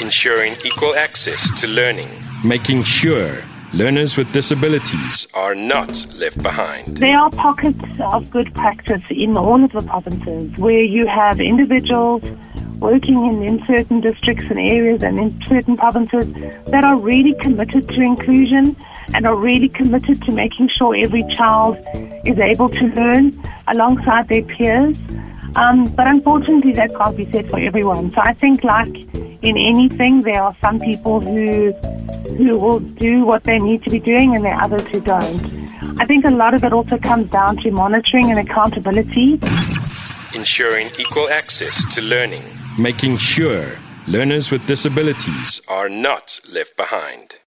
ensuring equal access to learning, making sure learners with disabilities are not left behind. There are pockets of good practice in all of the provinces where you have individuals working in, in certain districts and areas and in certain provinces that are really committed to inclusion and are really committed to making sure every child is able to learn alongside their peers. Um, but unfortunately, that can't be said for everyone. So I think, like in anything, there are some people who who will do what they need to be doing, and there are others who don't. I think a lot of it also comes down to monitoring and accountability. Ensuring equal access to learning, making sure learners with disabilities are not left behind.